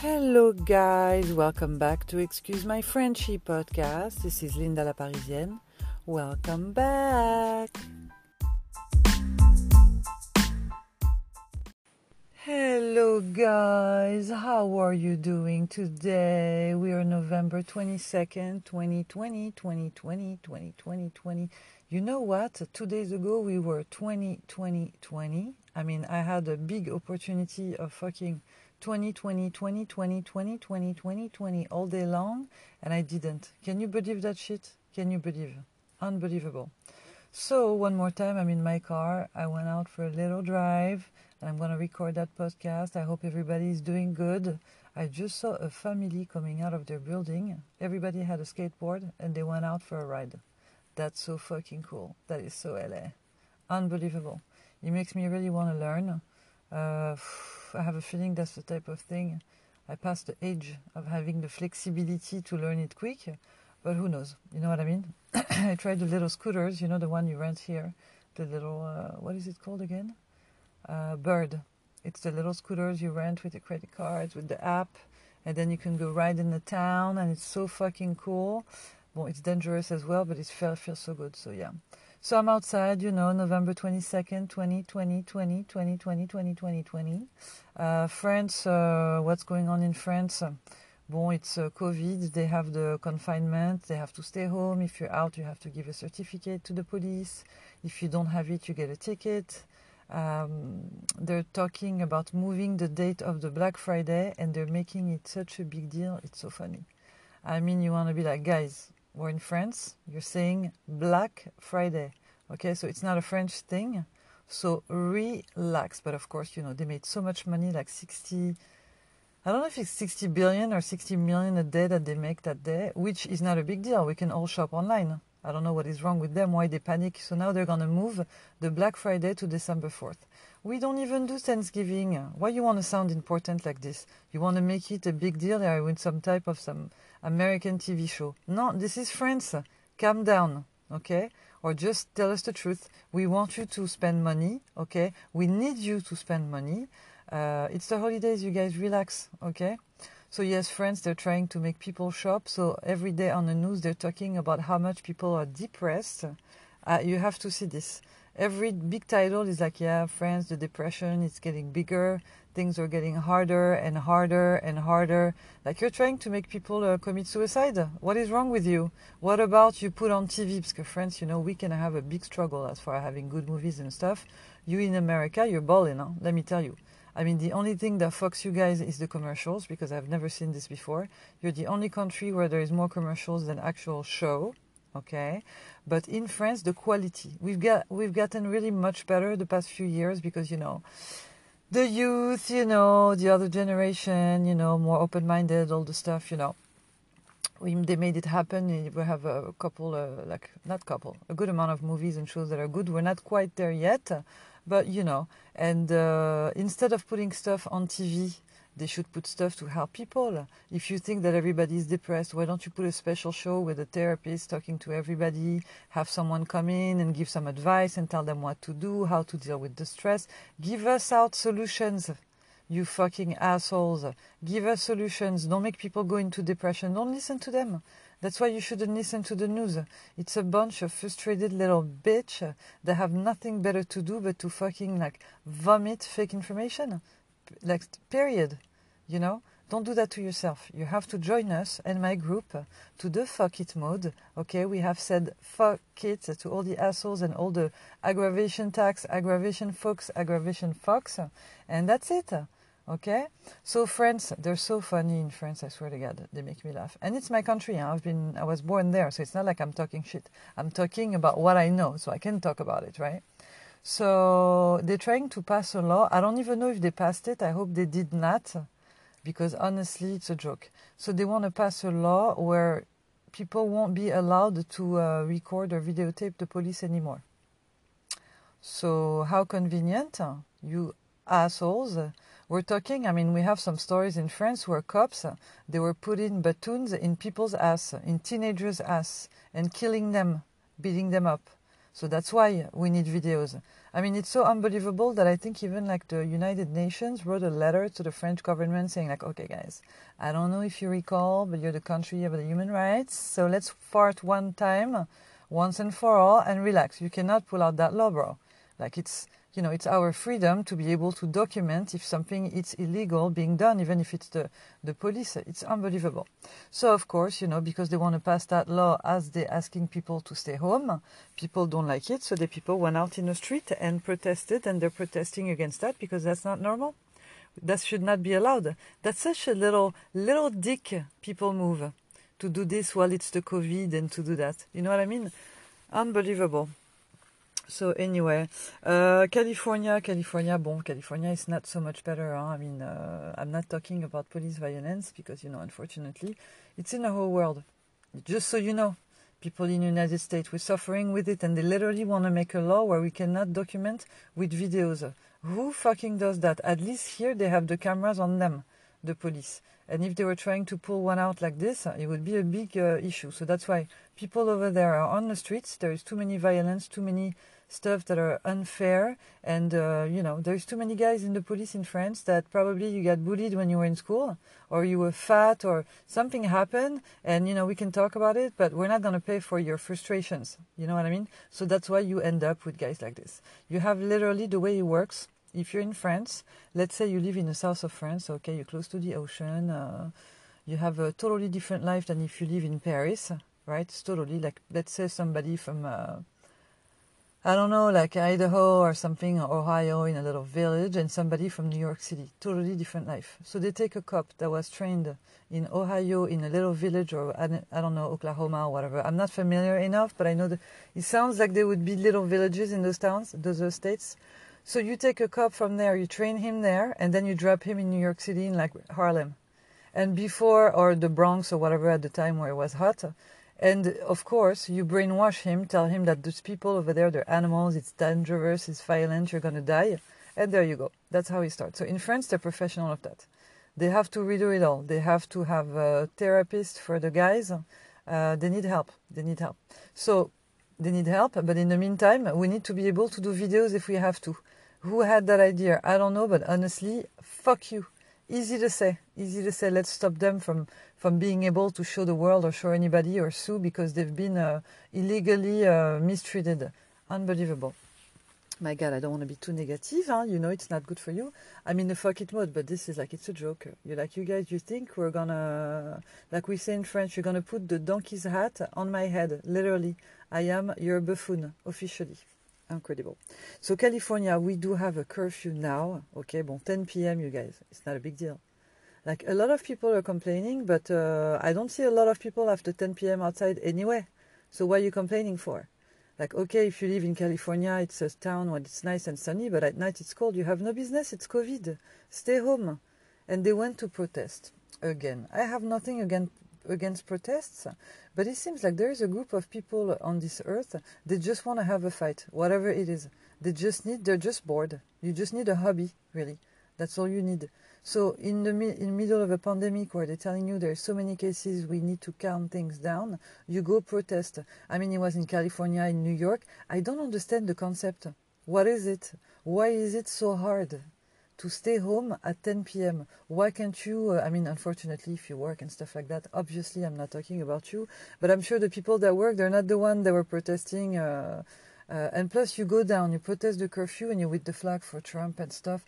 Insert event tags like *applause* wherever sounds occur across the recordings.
Hello, guys. Welcome back to Excuse My Frenchy podcast. This is Linda La Parisienne. Welcome back. Hello, guys. How are you doing today? We are November 22nd, 2020, 2020, 2020, 20. You know what? Two days ago we were 20, 20, 20. I mean, I had a big opportunity of fucking 20, 20, 20, 20, 20, 20, 20, 20 all day long, and I didn't. Can you believe that shit? Can you believe? Unbelievable. So, one more time, I'm in my car. I went out for a little drive, and I'm going to record that podcast. I hope everybody is doing good. I just saw a family coming out of their building. Everybody had a skateboard, and they went out for a ride. That's so fucking cool. That is so LA. Unbelievable. It makes me really want to learn. Uh, I have a feeling that's the type of thing. I passed the age of having the flexibility to learn it quick, but who knows? You know what I mean? *coughs* I tried the little scooters, you know, the one you rent here. The little, uh, what is it called again? Uh, Bird. It's the little scooters you rent with the credit cards, with the app, and then you can go ride in the town, and it's so fucking cool. Well, it's dangerous as well, but it feels, feels so good, so yeah. So I'm outside, you know, November 22nd, 2020, 2020, 2020, 2020. Uh, France, uh, what's going on in France? Bon, it's uh, COVID, they have the confinement, they have to stay home. If you're out, you have to give a certificate to the police. If you don't have it, you get a ticket. Um, they're talking about moving the date of the Black Friday and they're making it such a big deal. It's so funny. I mean, you want to be like, guys, we're in France, you're saying Black Friday. Okay, so it's not a French thing. So relax. But of course, you know, they made so much money like 60, I don't know if it's 60 billion or 60 million a day that they make that day, which is not a big deal. We can all shop online. I don't know what is wrong with them, why they panic. So now they're going to move the Black Friday to December 4th. We don't even do Thanksgiving. Why you want to sound important like this? You want to make it a big deal or with some type of some American TV show. No, this is France. Calm down, okay? Or just tell us the truth. We want you to spend money, okay? We need you to spend money. Uh, it's the holidays, you guys relax, okay? So yes, France, they're trying to make people shop. So every day on the news, they're talking about how much people are depressed. Uh, you have to see this. Every big title is like, yeah, France, the depression is getting bigger things are getting harder and harder and harder. Like you're trying to make people uh, commit suicide. What is wrong with you? What about you put on TV? Because France, you know, we can have a big struggle as far as having good movies and stuff. You in America, you're balling, huh? let me tell you. I mean, the only thing that fucks you guys is the commercials because I've never seen this before. You're the only country where there is more commercials than actual show. Okay, but in France, the quality we've got we've gotten really much better the past few years because you know the youth, you know, the other generation, you know, more open minded, all the stuff, you know. We, they made it happen. We have a couple, uh, like, not couple, a good amount of movies and shows that are good. We're not quite there yet, but, you know, and uh, instead of putting stuff on TV they should put stuff to help people. If you think that everybody is depressed, why don't you put a special show with a therapist talking to everybody, have someone come in and give some advice and tell them what to do, how to deal with the stress? Give us out solutions, you fucking assholes. Give us solutions. Don't make people go into depression. Don't listen to them. That's why you shouldn't listen to the news. It's a bunch of frustrated little bitch that have nothing better to do but to fucking like vomit fake information. Like, period. You know, don't do that to yourself. You have to join us and my group to the fuck it mode. Okay, we have said fuck it to all the assholes and all the aggravation tax, aggravation folks, aggravation fox, and that's it. Okay, so France, they're so funny in France. I swear to God, they make me laugh. And it's my country. I've been, I was born there, so it's not like I'm talking shit. I'm talking about what I know, so I can talk about it, right? So they're trying to pass a law. I don't even know if they passed it. I hope they did not because honestly, it's a joke. So they want to pass a law where people won't be allowed to uh, record or videotape the police anymore. So how convenient, you assholes. We're talking, I mean, we have some stories in France where cops, they were putting batons in people's ass, in teenagers' ass, and killing them, beating them up. So that's why we need videos. I mean, it's so unbelievable that I think even like the United Nations wrote a letter to the French government saying like, okay, guys, I don't know if you recall, but you're the country of the human rights, so let's fart one time, once and for all, and relax. You cannot pull out that law, bro. Like it's you know, it's our freedom to be able to document if something is illegal being done, even if it's the, the police. It's unbelievable. So, of course, you know, because they want to pass that law as they're asking people to stay home, people don't like it. So the people went out in the street and protested, and they're protesting against that because that's not normal. That should not be allowed. That's such a little, little dick people move to do this while it's the COVID and to do that. You know what I mean? Unbelievable. So anyway, uh, California, California, bon, California is not so much better. Huh? I mean, uh, I'm not talking about police violence because, you know, unfortunately, it's in the whole world. Just so you know, people in the United States, we're suffering with it and they literally want to make a law where we cannot document with videos. Who fucking does that? At least here they have the cameras on them, the police. And if they were trying to pull one out like this, it would be a big uh, issue. So that's why people over there are on the streets. There is too many violence, too many stuff that are unfair. And, uh, you know, there's too many guys in the police in France that probably you got bullied when you were in school or you were fat or something happened. And, you know, we can talk about it, but we're not going to pay for your frustrations. You know what I mean? So that's why you end up with guys like this. You have literally the way it works. If you're in France, let's say you live in the south of France, okay, you're close to the ocean, uh, you have a totally different life than if you live in Paris, right? It's totally like, let's say somebody from, uh, I don't know, like Idaho or something, Ohio in a little village, and somebody from New York City. Totally different life. So they take a cop that was trained in Ohio in a little village, or I don't know, Oklahoma or whatever. I'm not familiar enough, but I know that it sounds like there would be little villages in those towns, those states. So you take a cop from there, you train him there, and then you drop him in New York City in like Harlem. And before, or the Bronx or whatever at the time where it was hot, and of course, you brainwash him, tell him that those people over there, they're animals, it's dangerous, it's violent, you're going to die. And there you go. That's how he starts. So in France, they're professional of that. They have to redo it all. They have to have a therapist for the guys. Uh, they need help. They need help. So they need help. But in the meantime, we need to be able to do videos if we have to. Who had that idea? I don't know. But honestly, fuck you. Easy to say. Easy to say. Let's stop them from from being able to show the world or show anybody or sue because they've been uh, illegally uh, mistreated. Unbelievable. My God, I don't want to be too negative. Huh? You know, it's not good for you. I'm in the fuck it mode, but this is like, it's a joke. You're like, you guys, you think we're gonna, like we say in French, you're gonna put the donkey's hat on my head. Literally, I am your buffoon, officially. Incredible. So, California, we do have a curfew now. Okay, bon, 10 p.m., you guys. It's not a big deal. Like a lot of people are complaining, but uh, I don't see a lot of people after 10 p.m. outside anyway. So what are you complaining for? Like, okay, if you live in California, it's a town where it's nice and sunny, but at night it's cold. You have no business. It's COVID. Stay home. And they went to protest again. I have nothing against against protests, but it seems like there is a group of people on this earth. They just want to have a fight, whatever it is. They just need. They're just bored. You just need a hobby, really. That's all you need. So in the in the middle of a pandemic where they're telling you there's so many cases, we need to calm things down, you go protest. I mean, it was in California, in New York. I don't understand the concept. What is it? Why is it so hard to stay home at 10 p.m.? Why can't you? Uh, I mean, unfortunately, if you work and stuff like that, obviously, I'm not talking about you, but I'm sure the people that work, they're not the one that were protesting. Uh, uh, and plus, you go down, you protest the curfew, and you with the flag for Trump and stuff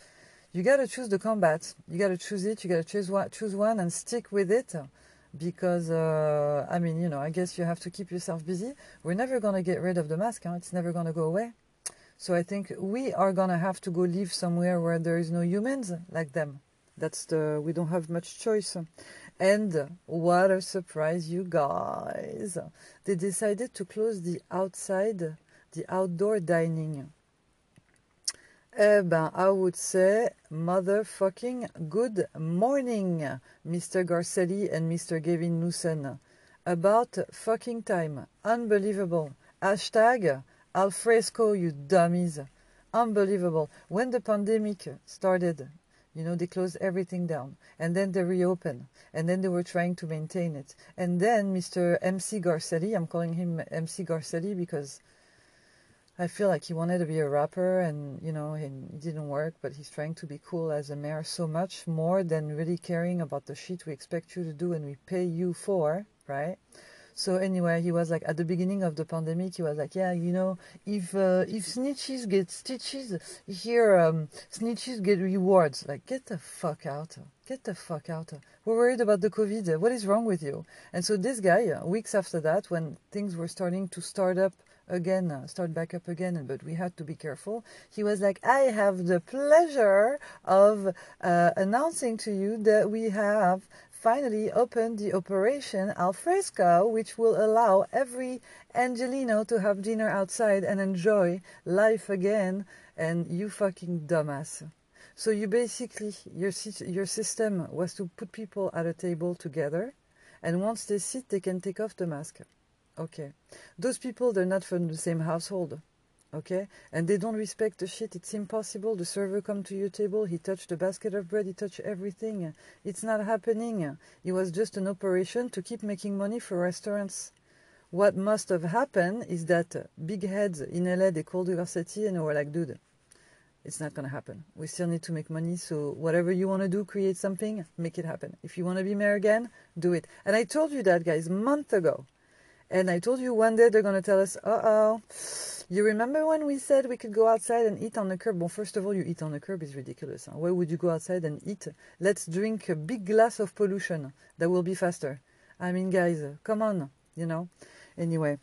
you got to choose the combat. You got to choose it. You got to choose one, choose one and stick with it because uh, I mean, you know, I guess you have to keep yourself busy. We're never to get rid of the mask. Huh? It's never to go away. So I think we are to have to go live somewhere where there is no humans like them. That's the we don't have much choice. And what a surprise, you guys! They decided to close the outside, the outdoor dining. Eh ben, I would say motherfucking good morning, Mr. Garcetti and Mr. Gavin Newsom. About fucking time. Unbelievable. Hashtag alfresco, you dummies. Unbelievable. When the pandemic started, you know, they closed everything down and then they reopened and then they were trying to maintain it. And then Mr. MC Garcetti, I'm calling him MC Garcetti because I feel like he wanted to be a rapper and, you know, it didn't work, but he's trying to be cool as a mayor so much more than really caring about the shit we expect you to do and we pay you for, right? So anyway, he was like at the beginning of the pandemic, he was like, yeah, you know, if uh, if snitches get stitches, here um, snitches get rewards. Like, get the fuck out, get the fuck out. We're worried about the COVID. What is wrong with you? And so this guy, weeks after that, when things were starting to start up again, uh, start back up again, but we had to be careful. He was like, I have the pleasure of uh, announcing to you that we have finally opened the Operation Alfresco, which will allow every Angeleno to have dinner outside and enjoy life again. And you fucking dumbass. So you basically, your, your system was to put people at a table together, and once they sit, they can take off the mask. Okay. Those people, they're not from the same household. Okay? And they don't respect the shit. It's impossible. The server come to your table, he touched the basket of bread, he touched everything. It's not happening. It was just an operation to keep making money for restaurants. What must have happened is that big heads in LA, they called Versace and were like, dude, it's not going to happen. We still need to make money. So whatever you want to do, create something, make it happen. If you want to be mayor again, do it. And I told you that, guys, month ago. And I told you one day they're going to tell us, uh oh, you remember when we said we could go outside and eat on the curb? Well, first of all, you eat on the curb is ridiculous. Huh? Why would you go outside and eat? Let's drink a big glass of pollution. That will be faster. I mean, guys, come on, you know. Anyway,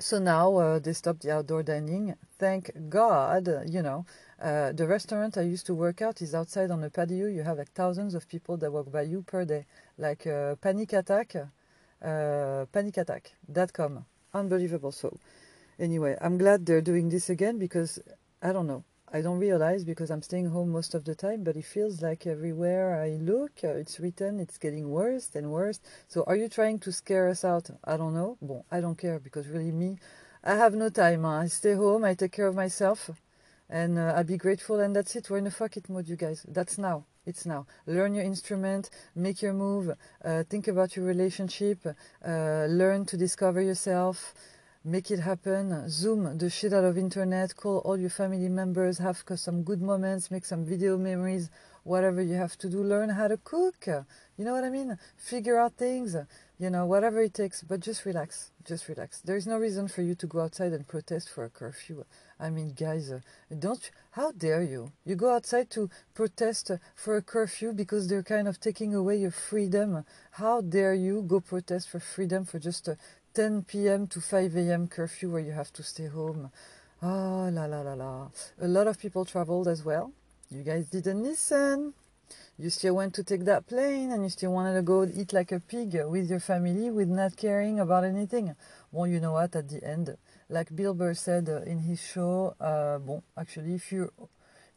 so now uh, they stopped the outdoor dining. Thank God, you know. Uh, the restaurant I used to work at is outside on a patio. You have like thousands of people that walk by you per day. Like uh, panic attack uh, panicattack.com. Unbelievable. So, anyway, I'm glad they're doing this again because I don't know. I don't realize because I'm staying home most of the time, but it feels like everywhere I look, uh, it's written it's getting worse and worse. So, are you trying to scare us out? I don't know. Bon, I don't care because really, me, I have no time. Huh? I stay home, I take care of myself, and uh, I'll be grateful, and that's it. We're in a fuck it mode, you guys. That's now. It's now. Learn your instrument, make your move, uh, think about your relationship, uh, learn to discover yourself, make it happen. Zoom the shit out of internet, call all your family members, have some good moments, make some video memories, whatever you have to do. Learn how to cook. You know what I mean? Figure out things, you know, whatever it takes, but just relax. Just relax. There is no reason for you to go outside and protest for a curfew. I mean, guys, uh, don't. How dare you? You go outside to protest uh, for a curfew because they're kind of taking away your freedom. How dare you go protest for freedom for just a 10 p.m. to 5 a.m. curfew where you have to stay home? Oh, la la la la. A lot of people traveled as well. You guys didn't listen. You still went to take that plane and you still wanted to go eat like a pig with your family with not caring about anything. Well, you know what? At the end, like Bill Burr said uh, in his show, uh, bon, actually, if you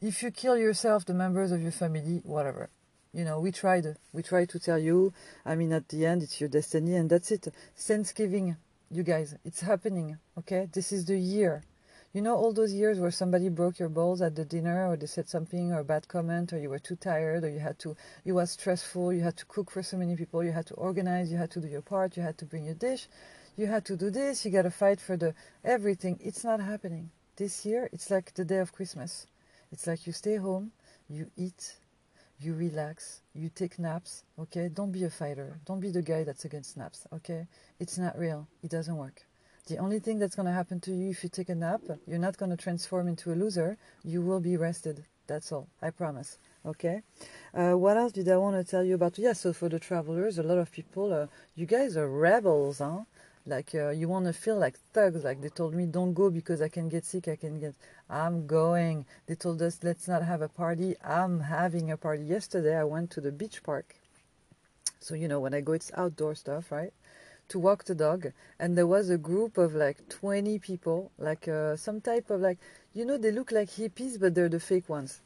if you kill yourself, the members of your family, whatever. You know, we tried. We tried to tell you. I mean, at the end, it's your destiny, and that's it. Thanksgiving, you guys, it's happening. Okay, this is the year. You know, all those years where somebody broke your balls at the dinner, or they said something, or a bad comment, or you were too tired, or you had to, it was stressful, you had to cook for so many people, you had to organize, you had to do your part, you had to bring your dish you had to do this, you got to fight for the everything. It's not happening. This year, it's like the day of Christmas. It's like you stay home, you eat, you relax, you take naps, okay? Don't be a fighter. Don't be the guy that's against naps, okay? It's not real. It doesn't work. The only thing that's going to happen to you if you take a nap, you're not going to transform into a loser. You will be rested. That's all. I promise. Okay. Uh, what else did I want to tell you about? Yeah, so for the travelers, a lot of people, uh, you guys are rebels, huh? Like uh, you want to feel like thugs. Like they told me, don't go because I can get sick. I can get. I'm going. They told us let's not have a party. I'm having a party. Yesterday I went to the beach park. So you know when I go, it's outdoor stuff, right? To walk the dog, and there was a group of like 20 people, like uh, some type of like, you know, they look like hippies, but they're the fake ones.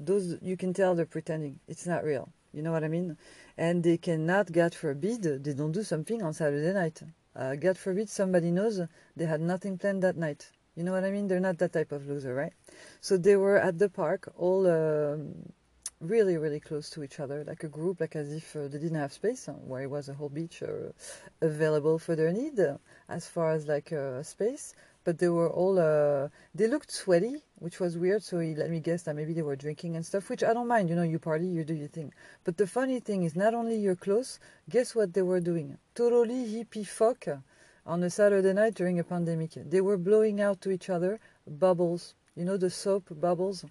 Those you can tell they're pretending. It's not real. You know what I mean? And they cannot, God forbid, they don't do something on Saturday night. Uh, God forbid somebody knows they had nothing planned that night. You know what I mean? They're not that type of loser, right? So they were at the park, all um, really, really close to each other, like a group, like as if uh, they didn't have space, uh, where it was a whole beach uh, available for their need, uh, as far as like uh, space. But they were all uh, they looked sweaty, which was weird. So he let me guess that maybe they were drinking and stuff, which I don't mind. You know, you party, you do your thing. But the funny thing is, not only your clothes guess what they were doing? Totally hippie fuck on a Saturday night during a pandemic. They were blowing out to each other bubbles. You know the soap bubbles.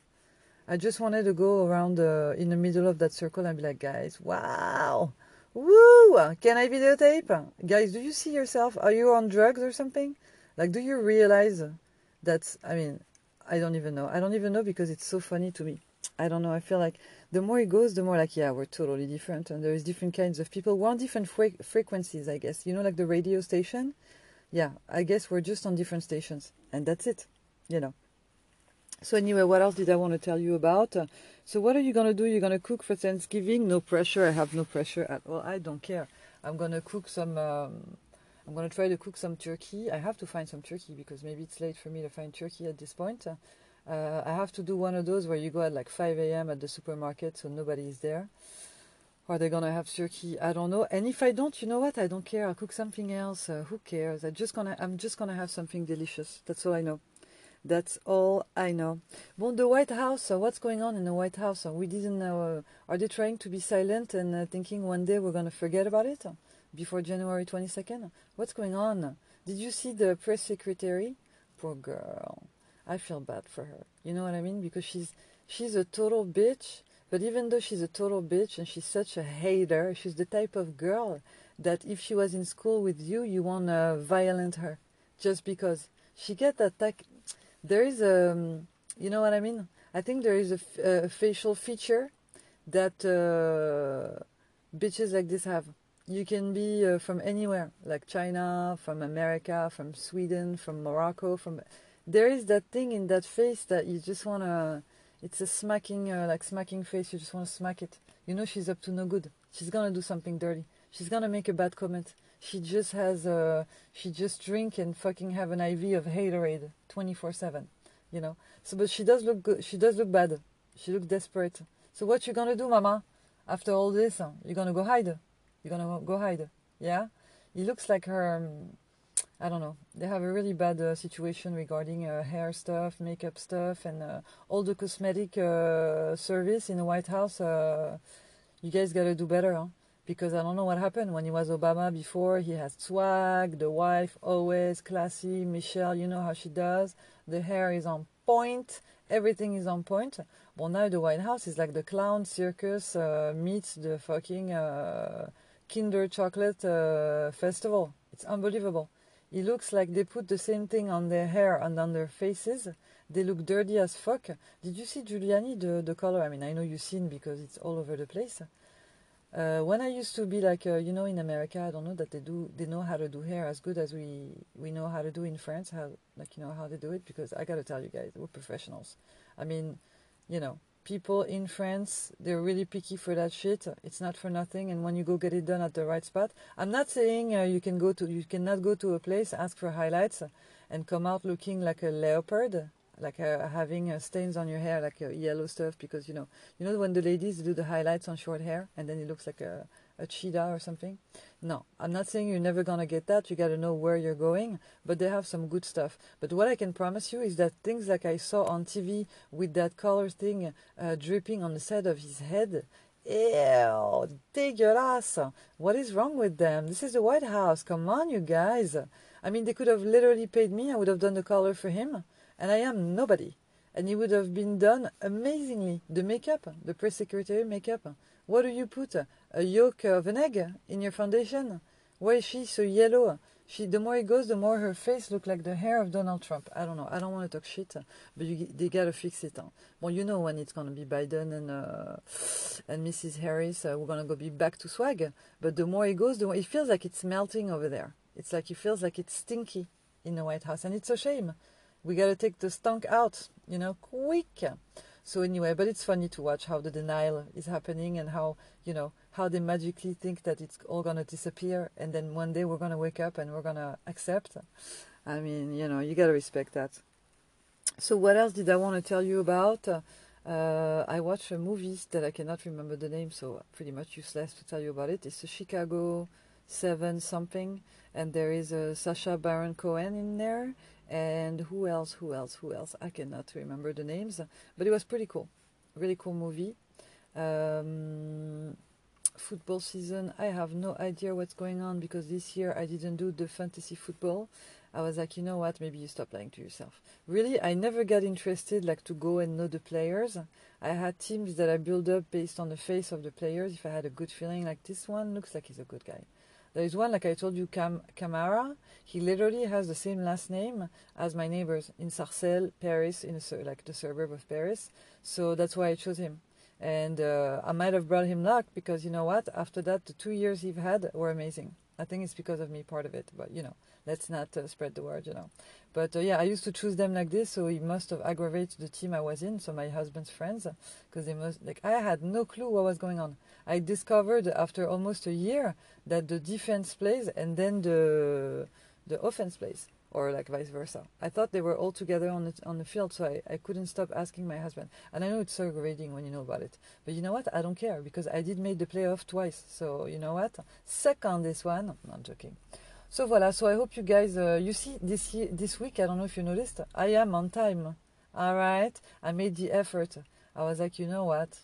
I just wanted to go around uh, in the middle of that circle and be like, guys, wow, woo! Can I videotape? Guys, do you see yourself? Are you on drugs or something? Like, do you realize that? I mean, I don't even know. I don't even know because it's so funny to me. I don't know. I feel like the more it goes, the more like, yeah, we're totally different. And there's different kinds of people. We're on different fre- frequencies, I guess. You know, like the radio station? Yeah, I guess we're just on different stations. And that's it, you know. So anyway, what else did I want to tell you about? Uh, so what are you going to do? You're going to cook for Thanksgiving? No pressure. I have no pressure at all. I don't care. I'm going to cook some... Um, I'm going to try to cook some turkey. I have to find some turkey because maybe it's late for me to find turkey at this point. Uh, I have to do one of those where you go at like 5 a.m. at the supermarket so nobody is there. Are they gonna have turkey? I don't know. And if I don't, you know what? I don't care. I'll cook something else. Uh, who cares? I just gonna. I'm just gonna have something delicious. That's all I know. That's all I know. Well, the White House. Uh, what's going on in the White House? Uh, we didn't know. Uh, are they trying to be silent and uh, thinking one day we're gonna forget about it? Before January 22nd? What's going on? Did you see the press secretary? Poor girl. I feel bad for her. You know what I mean? Because she's she's a total bitch. But even though she's a total bitch and she's such a hater, she's the type of girl that if she was in school with you, you want to violent her just because she get like there is a you know what I mean? I think there is a, a facial feature that uh, bitches like this have. You can be uh, from anywhere, like China, from America, from Sweden, from Morocco, from. There is that thing in that face that you just wanna. It's a smacking, uh, like smacking face. You just wanna smack it. You know she's up to no good. She's gonna do something dirty. She's gonna make a bad comment. She just has a. Uh, she just drink and fucking have an IV of Haterade, twenty four seven. You know. So, but she does look good. She does look bad. She looks desperate. So what you gonna do, Mama? After all this, you're gonna go hide. You're gonna go hide. Yeah? It looks like her. Um, I don't know. They have a really bad uh, situation regarding uh, hair stuff, makeup stuff, and uh, all the cosmetic uh, service in the White House. Uh, you guys gotta do better, huh? Because I don't know what happened when he was Obama before. He has swag, the wife always classy. Michelle, you know how she does. The hair is on point. Everything is on point. Well, now the White House is like the clown circus uh, meets the fucking Kinder Chocolate uh, Festival. It's unbelievable. It looks like they put the same thing on their hair and on their faces. They look dirty as fuck. Did you see Giuliani, the, the color? I mean, I know you've seen because it's all over the place. Uh, when I used to be like, uh, you know, in America, I don't know that they do, they know how to do hair as good as we we know how to do in France. How like you know how they do it because I gotta tell you guys, we're professionals. I mean, you know, people in France, they're really picky for that shit. It's not for nothing. And when you go get it done at the right spot, I'm not saying uh, you can go to, you cannot go to a place, ask for highlights, and come out looking like a leopard, like uh, having uh, stains on your hair, like uh, yellow stuff. Because you know, you know when the ladies do the highlights on short hair, and then it looks like a a cheetah or something. No, I'm not saying you're never gonna get that. You gotta know where you're going, but they have some good stuff. But what I can promise you is that things like I saw on TV with that color thing uh, dripping on the side of his head. Ew, dégueulasse. What is wrong with them? This is the White House. Come on, you guys. I mean, they could have literally paid me. I would have done the color for him. And I am nobody. And it would have been done amazingly. The makeup, the press secretary makeup. What do you put? A yolk of an egg in your foundation? Why is she so yellow? She, the more it goes, the more her face looks like the hair of Donald Trump. I don't know. I don't want to talk shit, but you, they gotta fix it. Huh? Well, you know when it's gonna be Biden and uh, and Mrs. Harris, uh, we're gonna go be back to swag. But the more it goes, the more it feels like it's melting over there. It's like it feels like it's stinky in the White House, and it's a shame. We gotta take the stunk out, you know, quick. So anyway, but it's funny to watch how the denial is happening and how you know how they magically think that it's all gonna disappear, and then one day we're gonna wake up and we're gonna accept. I mean, you know, you gotta respect that. So what else did I want to tell you about? Uh, I watched a movie that I cannot remember the name, so pretty much useless to tell you about it. It's a Chicago Seven something, and there is a Sacha Baron Cohen in there, and who else? Who else? Who else? I cannot remember the names, but it was pretty cool. Really cool movie. Um, football season, I have no idea what's going on because this year I didn't do the fantasy football. I was like, you know what? Maybe you stop lying to yourself. Really, I never got interested like to go and know the players. I had teams that I build up based on the face of the players. If I had a good feeling, like this one looks like he's a good guy. There is one, like I told you, Cam Kamara. He literally has the same last name as my neighbors in Sarcelles, Paris, in a, like the suburb of Paris. So that's why I chose him. And uh, I might have brought him luck because you know what? After that, the two years he had were amazing. I think it's because of me, part of it. But you know, let's not uh, spread the word, you know. But uh, yeah, I used to choose them like this, so he must have aggravated the team I was in, so my husband's friends, because they must like I had no clue what was going on. I discovered after almost a year that the defense plays and then the the offense plays, or like vice versa. I thought they were all together on the on the field, so I, I couldn't stop asking my husband. And I know it's so aggravating when you know about it, but you know what? I don't care because I did make the playoff twice. So you know what? Suck on this one. No, I'm joking. So voilà, so I hope you guys, uh, you see this this week, I don't know if you noticed, I am on time. All right, I made the effort. I was like, you know what?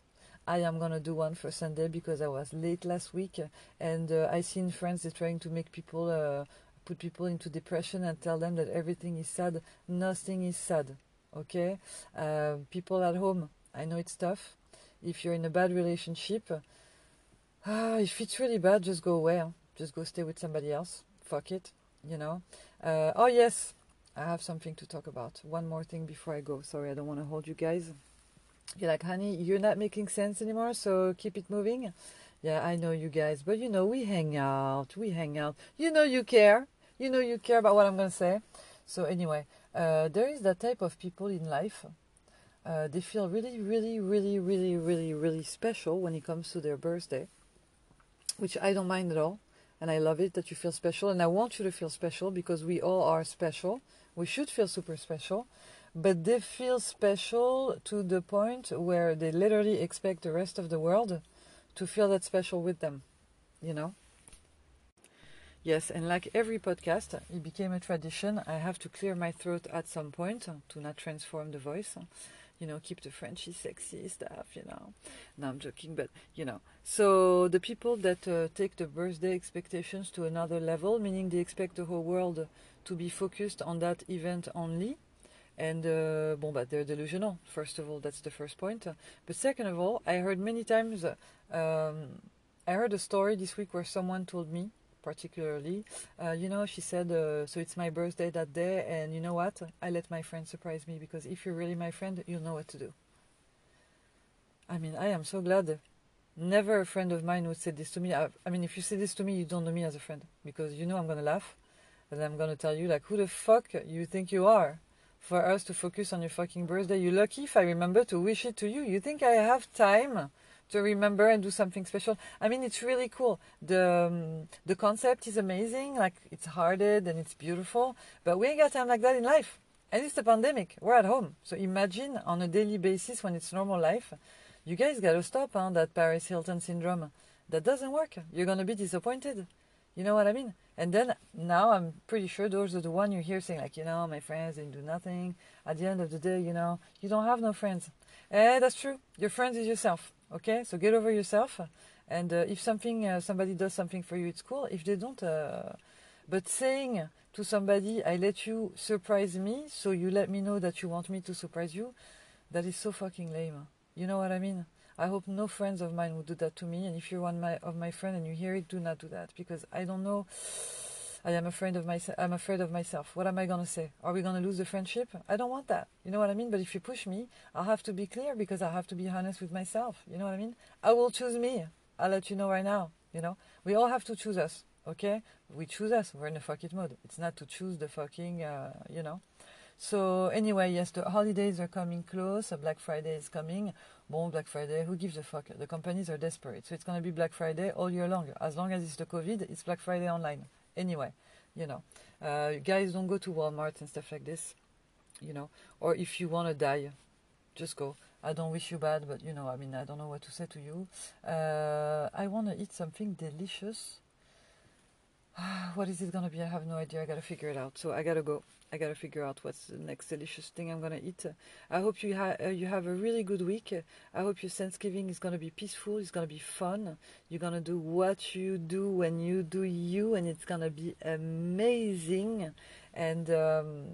I am gonna do one for Sunday because I was late last week, and uh, I seen friends they're trying to make people uh, put people into depression and tell them that everything is sad. Nothing is sad. Okay, uh, people at home, I know it's tough. If you're in a bad relationship, if it's really bad, just go away. Just go stay with somebody else fuck it, you know. Uh, oh, yes, I have something to talk about. One more thing before I go. Sorry, I don't want to hold you guys. You're like, honey, you're not making sense anymore, so keep it moving. Yeah, I know you guys, but you know, we hang out, we hang out. You know, you care. You know, you care about what I'm going to say. So, anyway, uh, there is that type of people in life. Uh, they feel really, really, really, really, really, really special when it comes to their birthday, which I don't mind at all. And I love it that you feel special. And I want you to feel special because we all are special. We should feel super special. But they feel special to the point where they literally expect the rest of the world to feel that special with them. You know? Yes, and like every podcast, it became a tradition. I have to clear my throat at some point to not transform the voice you know, keep the Frenchy sexy stuff, you know. No, I'm joking, but you know. So the people that uh, take the birthday expectations to another level, meaning they expect the whole world to be focused on that event only, and uh, bon, but they're delusional. First of all, that's the first point. But second of all, I heard many times. Um, I heard a story this week where someone told me particularly. Uh, you know, she said, uh, so it's my birthday that day, and you know what? I let my friend surprise me because if you're really my friend, you'll know what to do. I mean, I am so glad. Never a friend of mine would say this to me. I, I mean, if you say this to me, you don't know me as a friend because you know I'm gonna laugh, and I'm gonna tell you like, who the fuck you think you are? For us to focus on your fucking birthday, you're lucky if I remember to wish it to you. You think I have time? To remember and do something special. I mean, it's really cool. The um, the concept is amazing. Like it's hearted and it's beautiful. But we ain't got time like that in life. And it's the pandemic. We're at home. So imagine on a daily basis when it's normal life. You guys gotta stop on huh, that Paris Hilton syndrome. That doesn't work. You're gonna be disappointed. You know what I mean? And then now I'm pretty sure those are the one you hear saying like, you know, my friends didn't do nothing. At the end of the day, you know, you don't have no friends. Eh, that's true. Your friends is yourself. Okay, so get over yourself, and uh, if something uh, somebody does something for you, it's cool. If they don't, uh, but saying to somebody, "I let you surprise me, so you let me know that you want me to surprise you," that is so fucking lame. You know what I mean? I hope no friends of mine would do that to me. And if you're one of my friend and you hear it, do not do that because I don't know. I am afraid of myself. I'm afraid of myself. What am I gonna say? Are we gonna lose the friendship? I don't want that. You know what I mean? But if you push me, I'll have to be clear because I have to be honest with myself. You know what I mean? I will choose me. I'll let you know right now. You know, we all have to choose us. Okay? We choose us. We're in the fuck it mode. It's not to choose the fucking. Uh, you know. So anyway, yes, the holidays are coming close. Black Friday is coming. Bon, Black Friday, who gives a fuck? The companies are desperate. So it's going to be Black Friday all year long. As long as it's the COVID, it's Black Friday online anyway you know uh, guys don't go to walmart and stuff like this you know or if you want to die just go. I don't wish you bad but you know i mean i don't know what to say to you. Uh, i want to eat something delicious *sighs* what is it gonna be? I have no idea. I gotta figure it out. So I gotta go. I gotta figure out what's the next delicious thing I'm gonna eat. I hope you have uh, you have a really good week. I hope your Thanksgiving is gonna be peaceful. It's gonna be fun. You're gonna do what you do when you do you, and it's gonna be amazing. And um,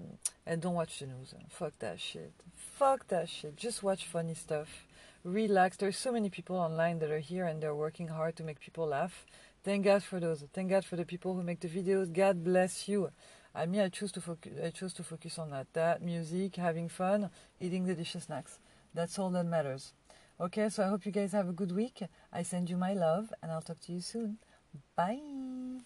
and don't watch the news. Fuck that shit. Fuck that shit. Just watch funny stuff. Relax. There's so many people online that are here and they're working hard to make people laugh. Thank God for those. Thank God for the people who make the videos. God bless you. I mean, I choose to focus. I choose to focus on that. That music, having fun, eating delicious snacks. That's all that matters. Okay, so I hope you guys have a good week. I send you my love, and I'll talk to you soon. Bye.